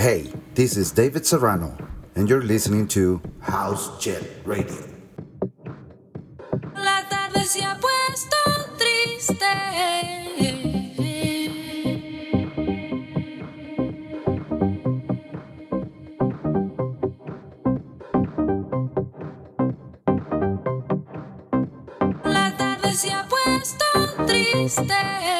Hey, this is David Serrano, and you're listening to House Jet Radio. La tarde se ha puesto triste. La tarde se ha puesto triste.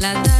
La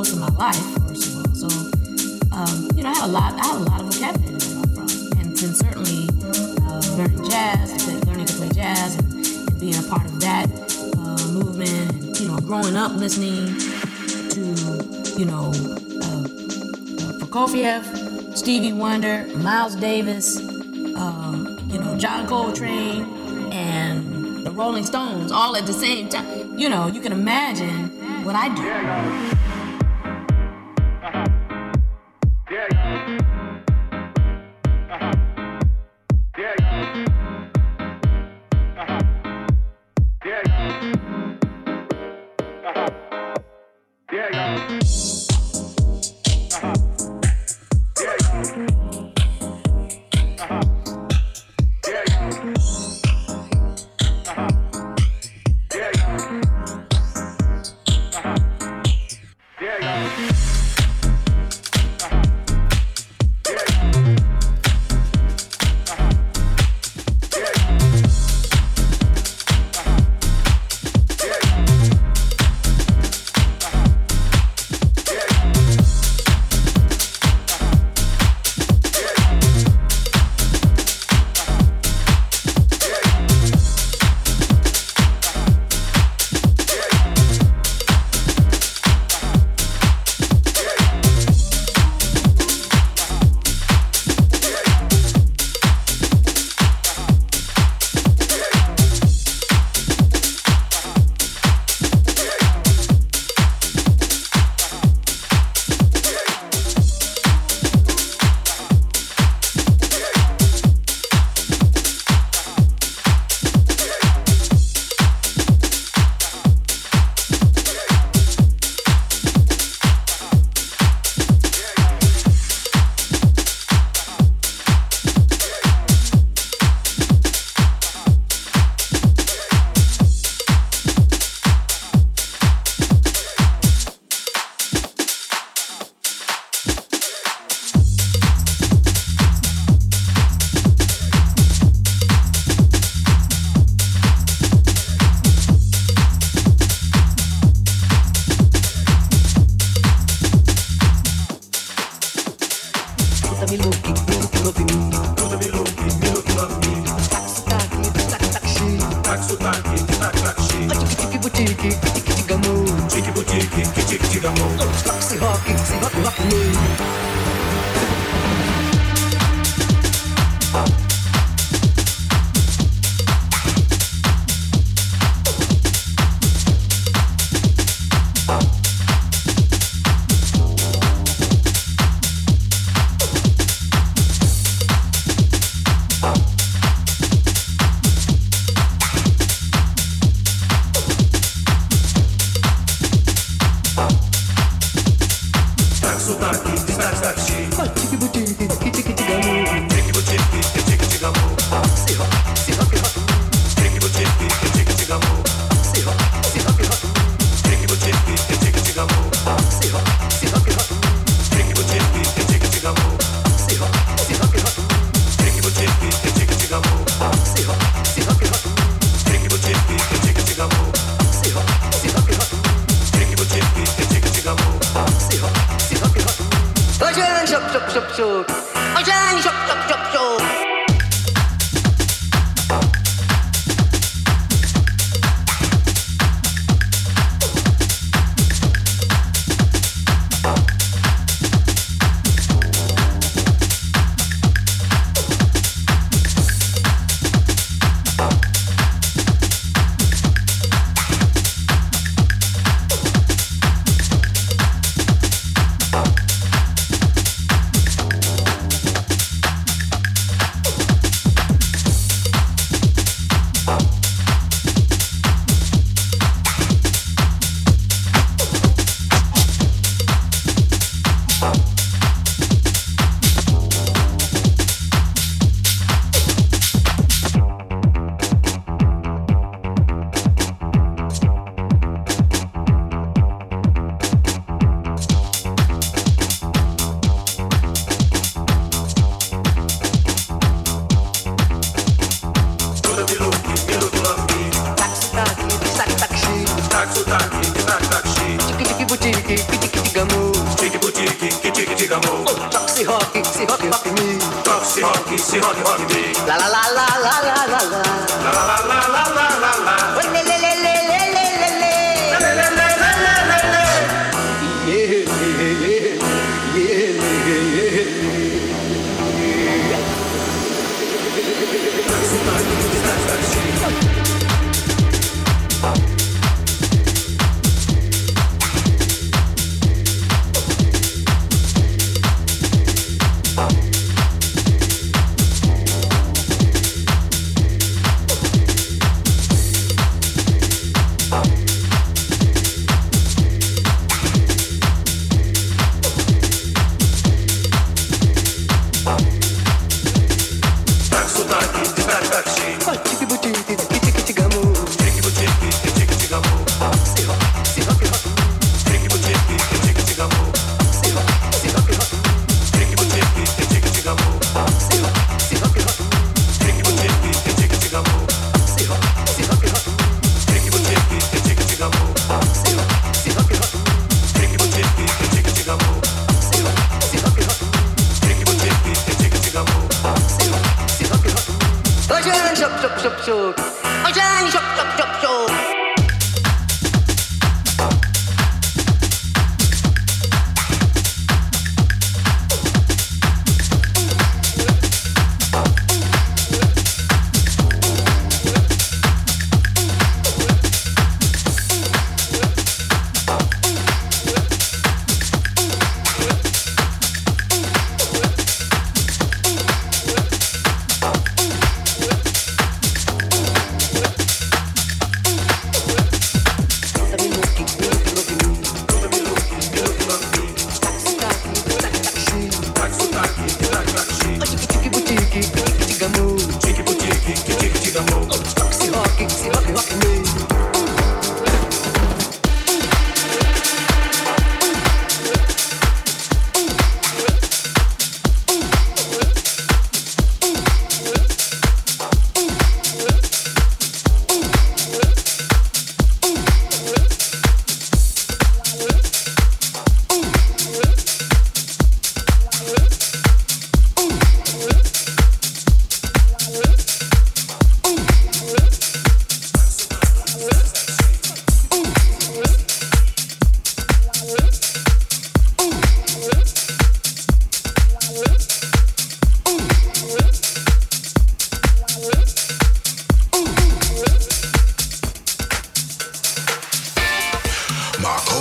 most of my life, first of all. So, um, you know, I had a lot, I had a lot of vocabulary to draw from, and certainly uh, learning jazz, learning to play jazz, and, and being a part of that uh, movement. And, you know, growing up listening to, you know, uh, uh, Prokofiev, Stevie Wonder, Miles Davis, um, you know, John Coltrane, and the Rolling Stones, all at the same time. You know, you can imagine what I do.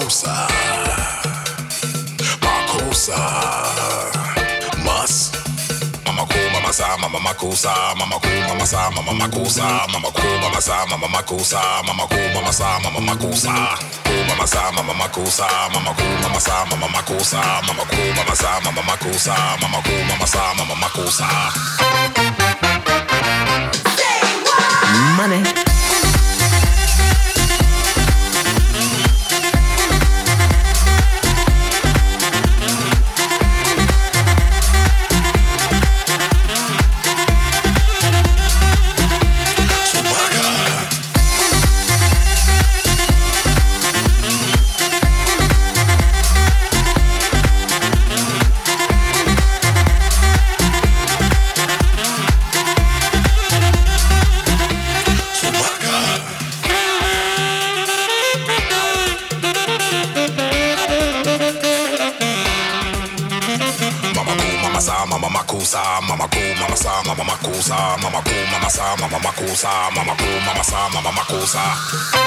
Makosa. Makosa. Mas. Mama ko, mama sa, mama makosa, mama ko, mama sa, mama makosa, mama ko, mama sa, mama makosa, mama ko, mama sa, mama makosa, ko, mama sa, mama makosa, mama ko, mama sa, mama makosa, mama ko, mama sa, mama makosa, mama ko, mama sa, mama makosa. Money. causar.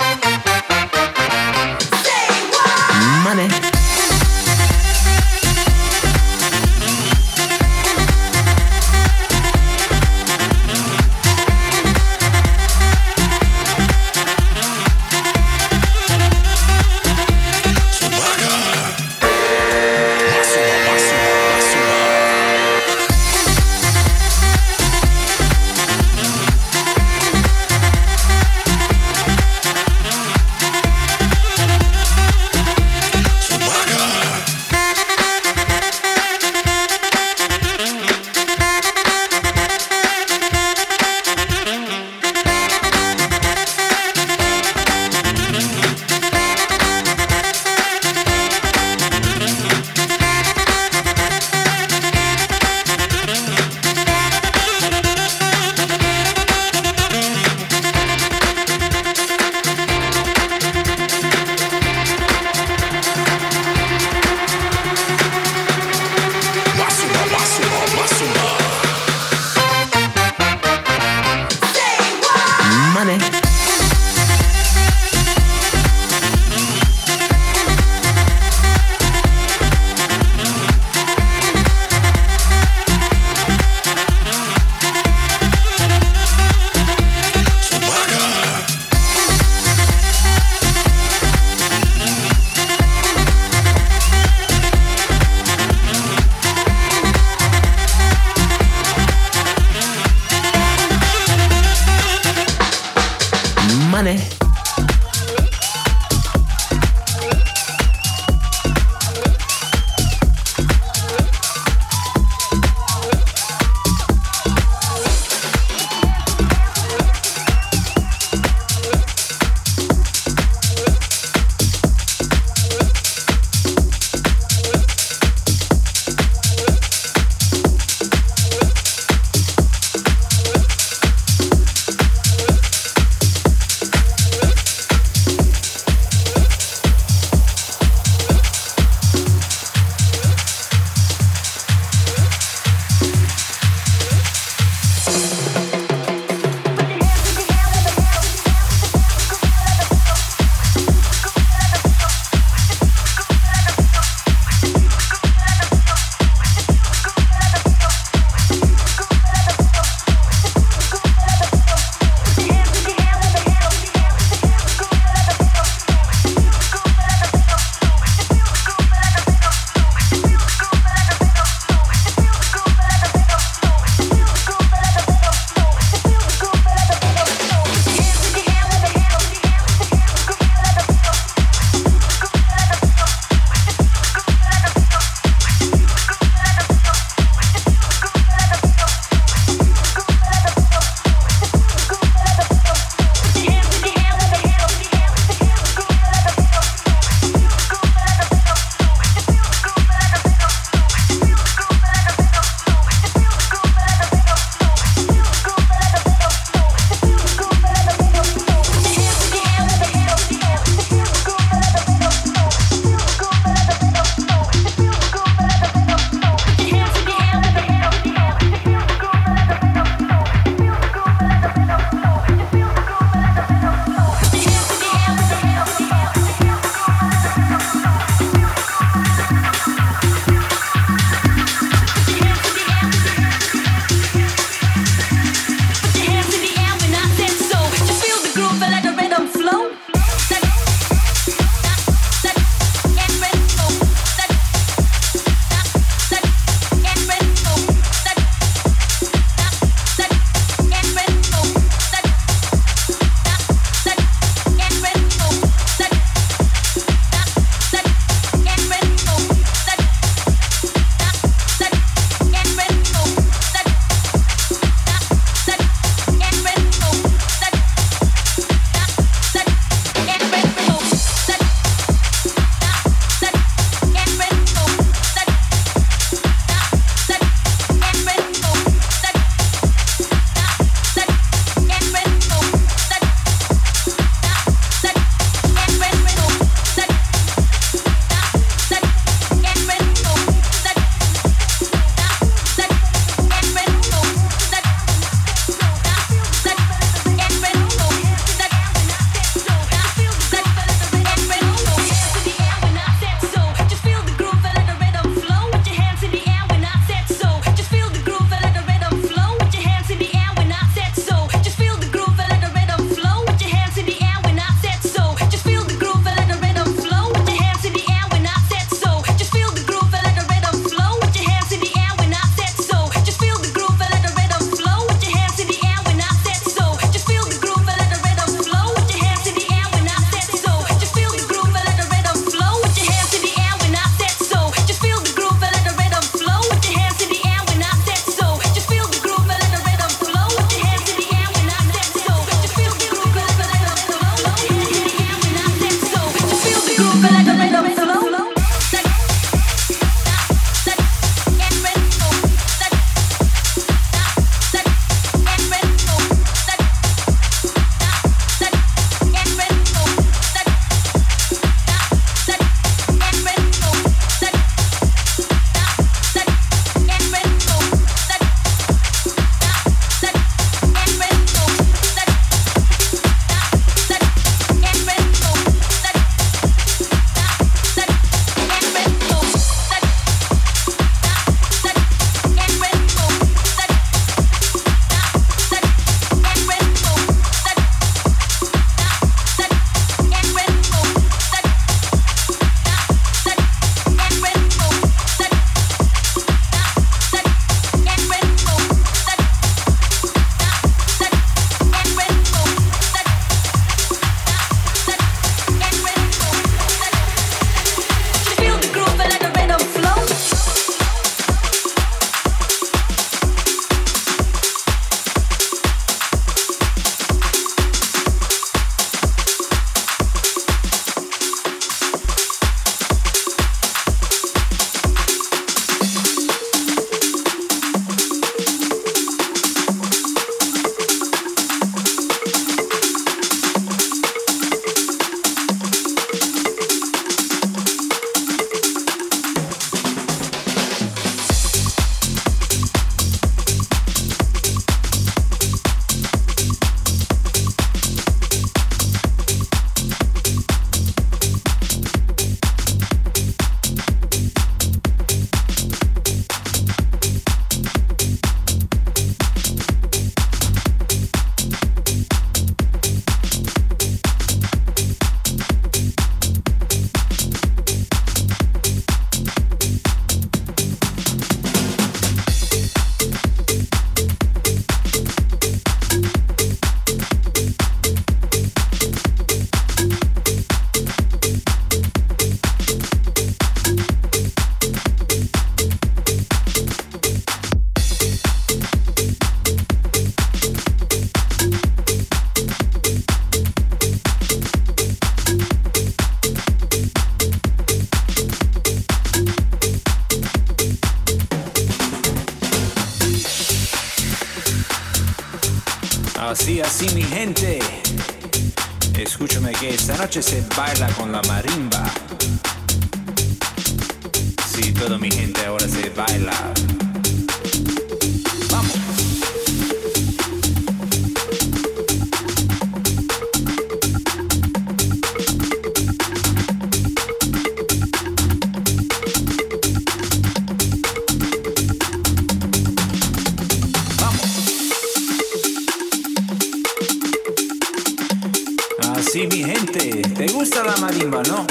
Así mi gente, ¿te gusta la marimba, no?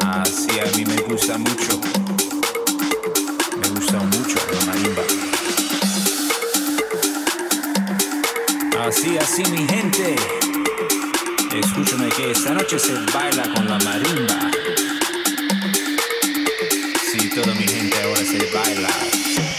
Así a mí me gusta mucho. Me gusta mucho la marimba. Así, así mi gente. Escúchame que esta noche se baila con la marimba. Sí, toda mi gente ahora se baila.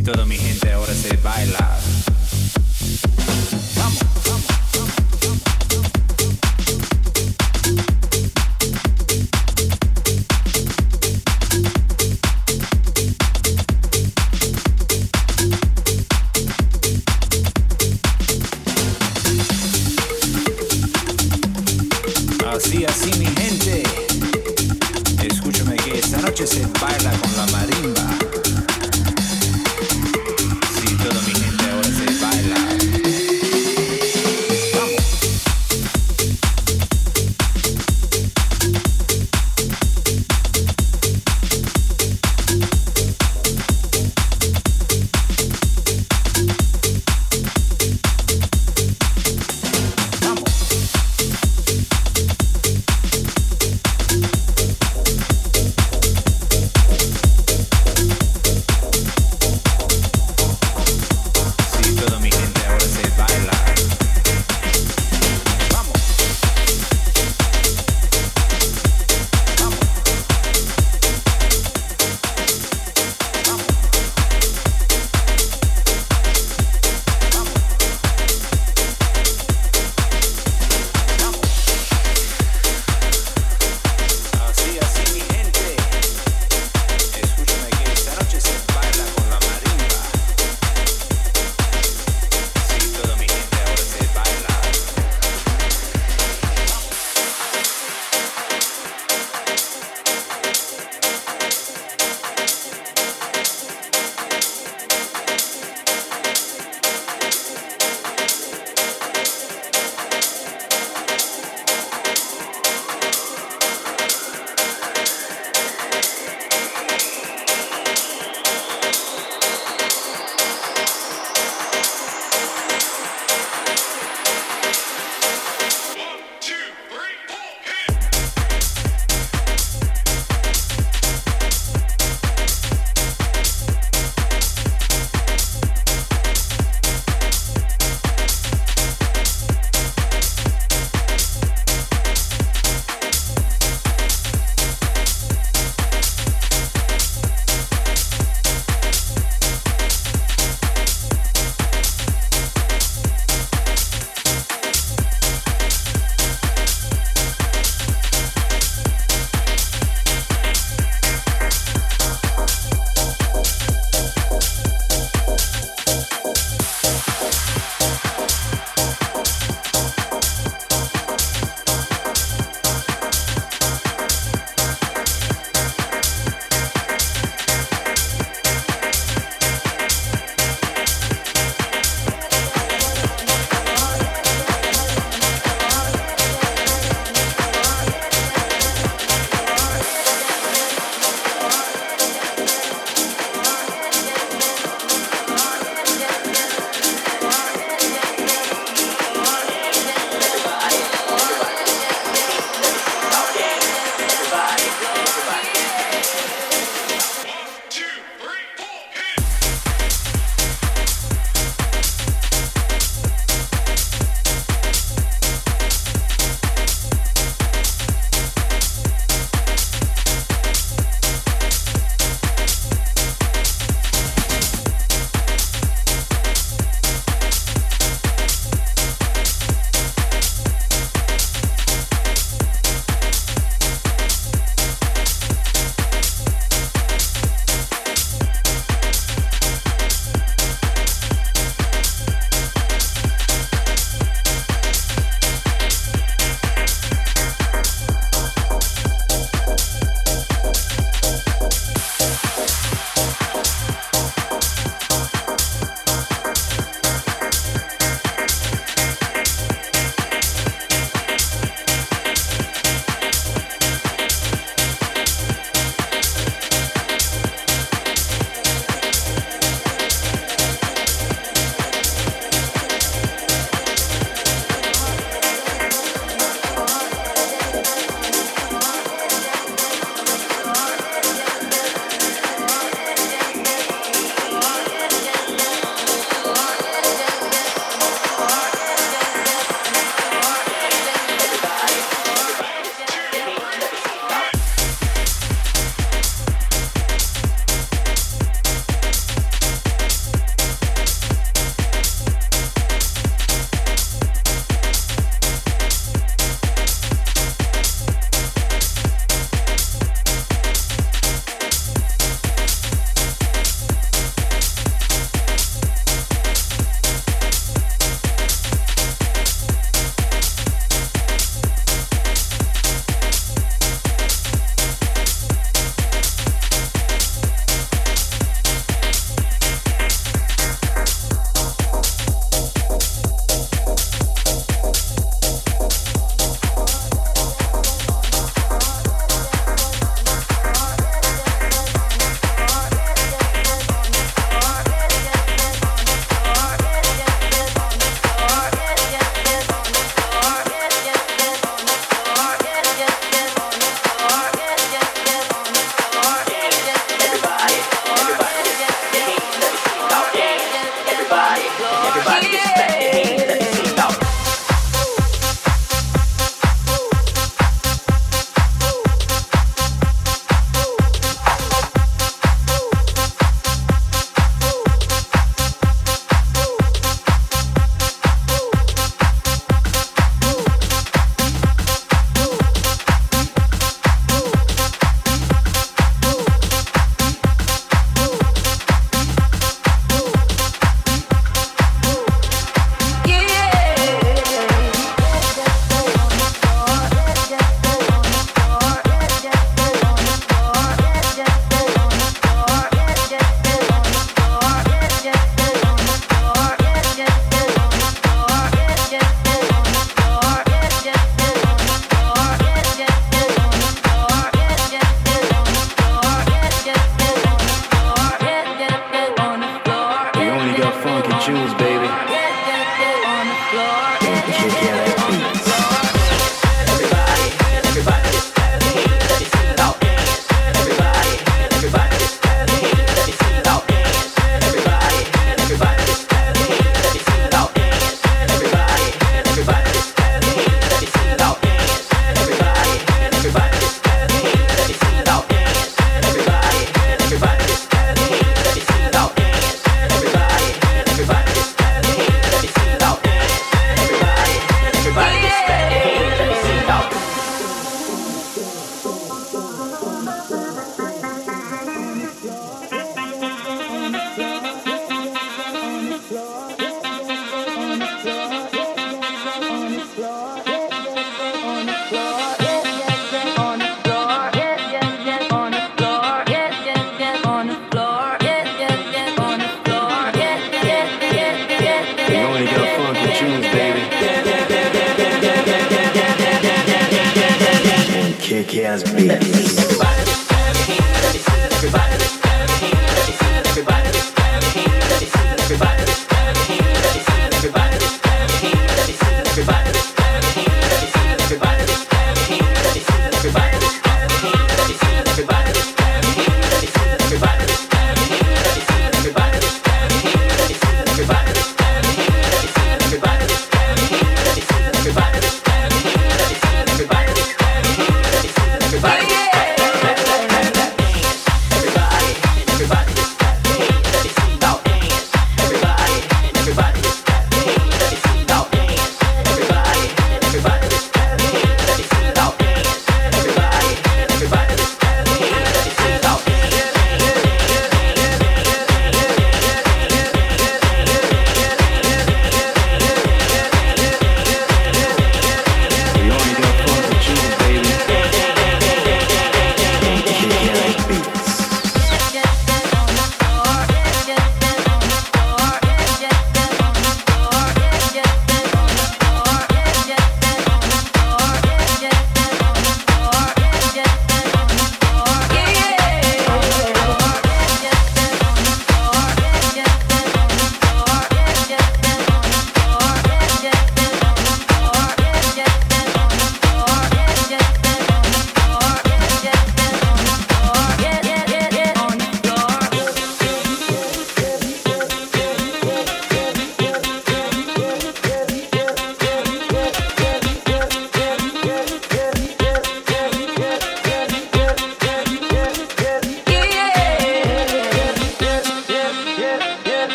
Sí, toda mi gente ahora se baila.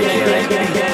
Yeah. it.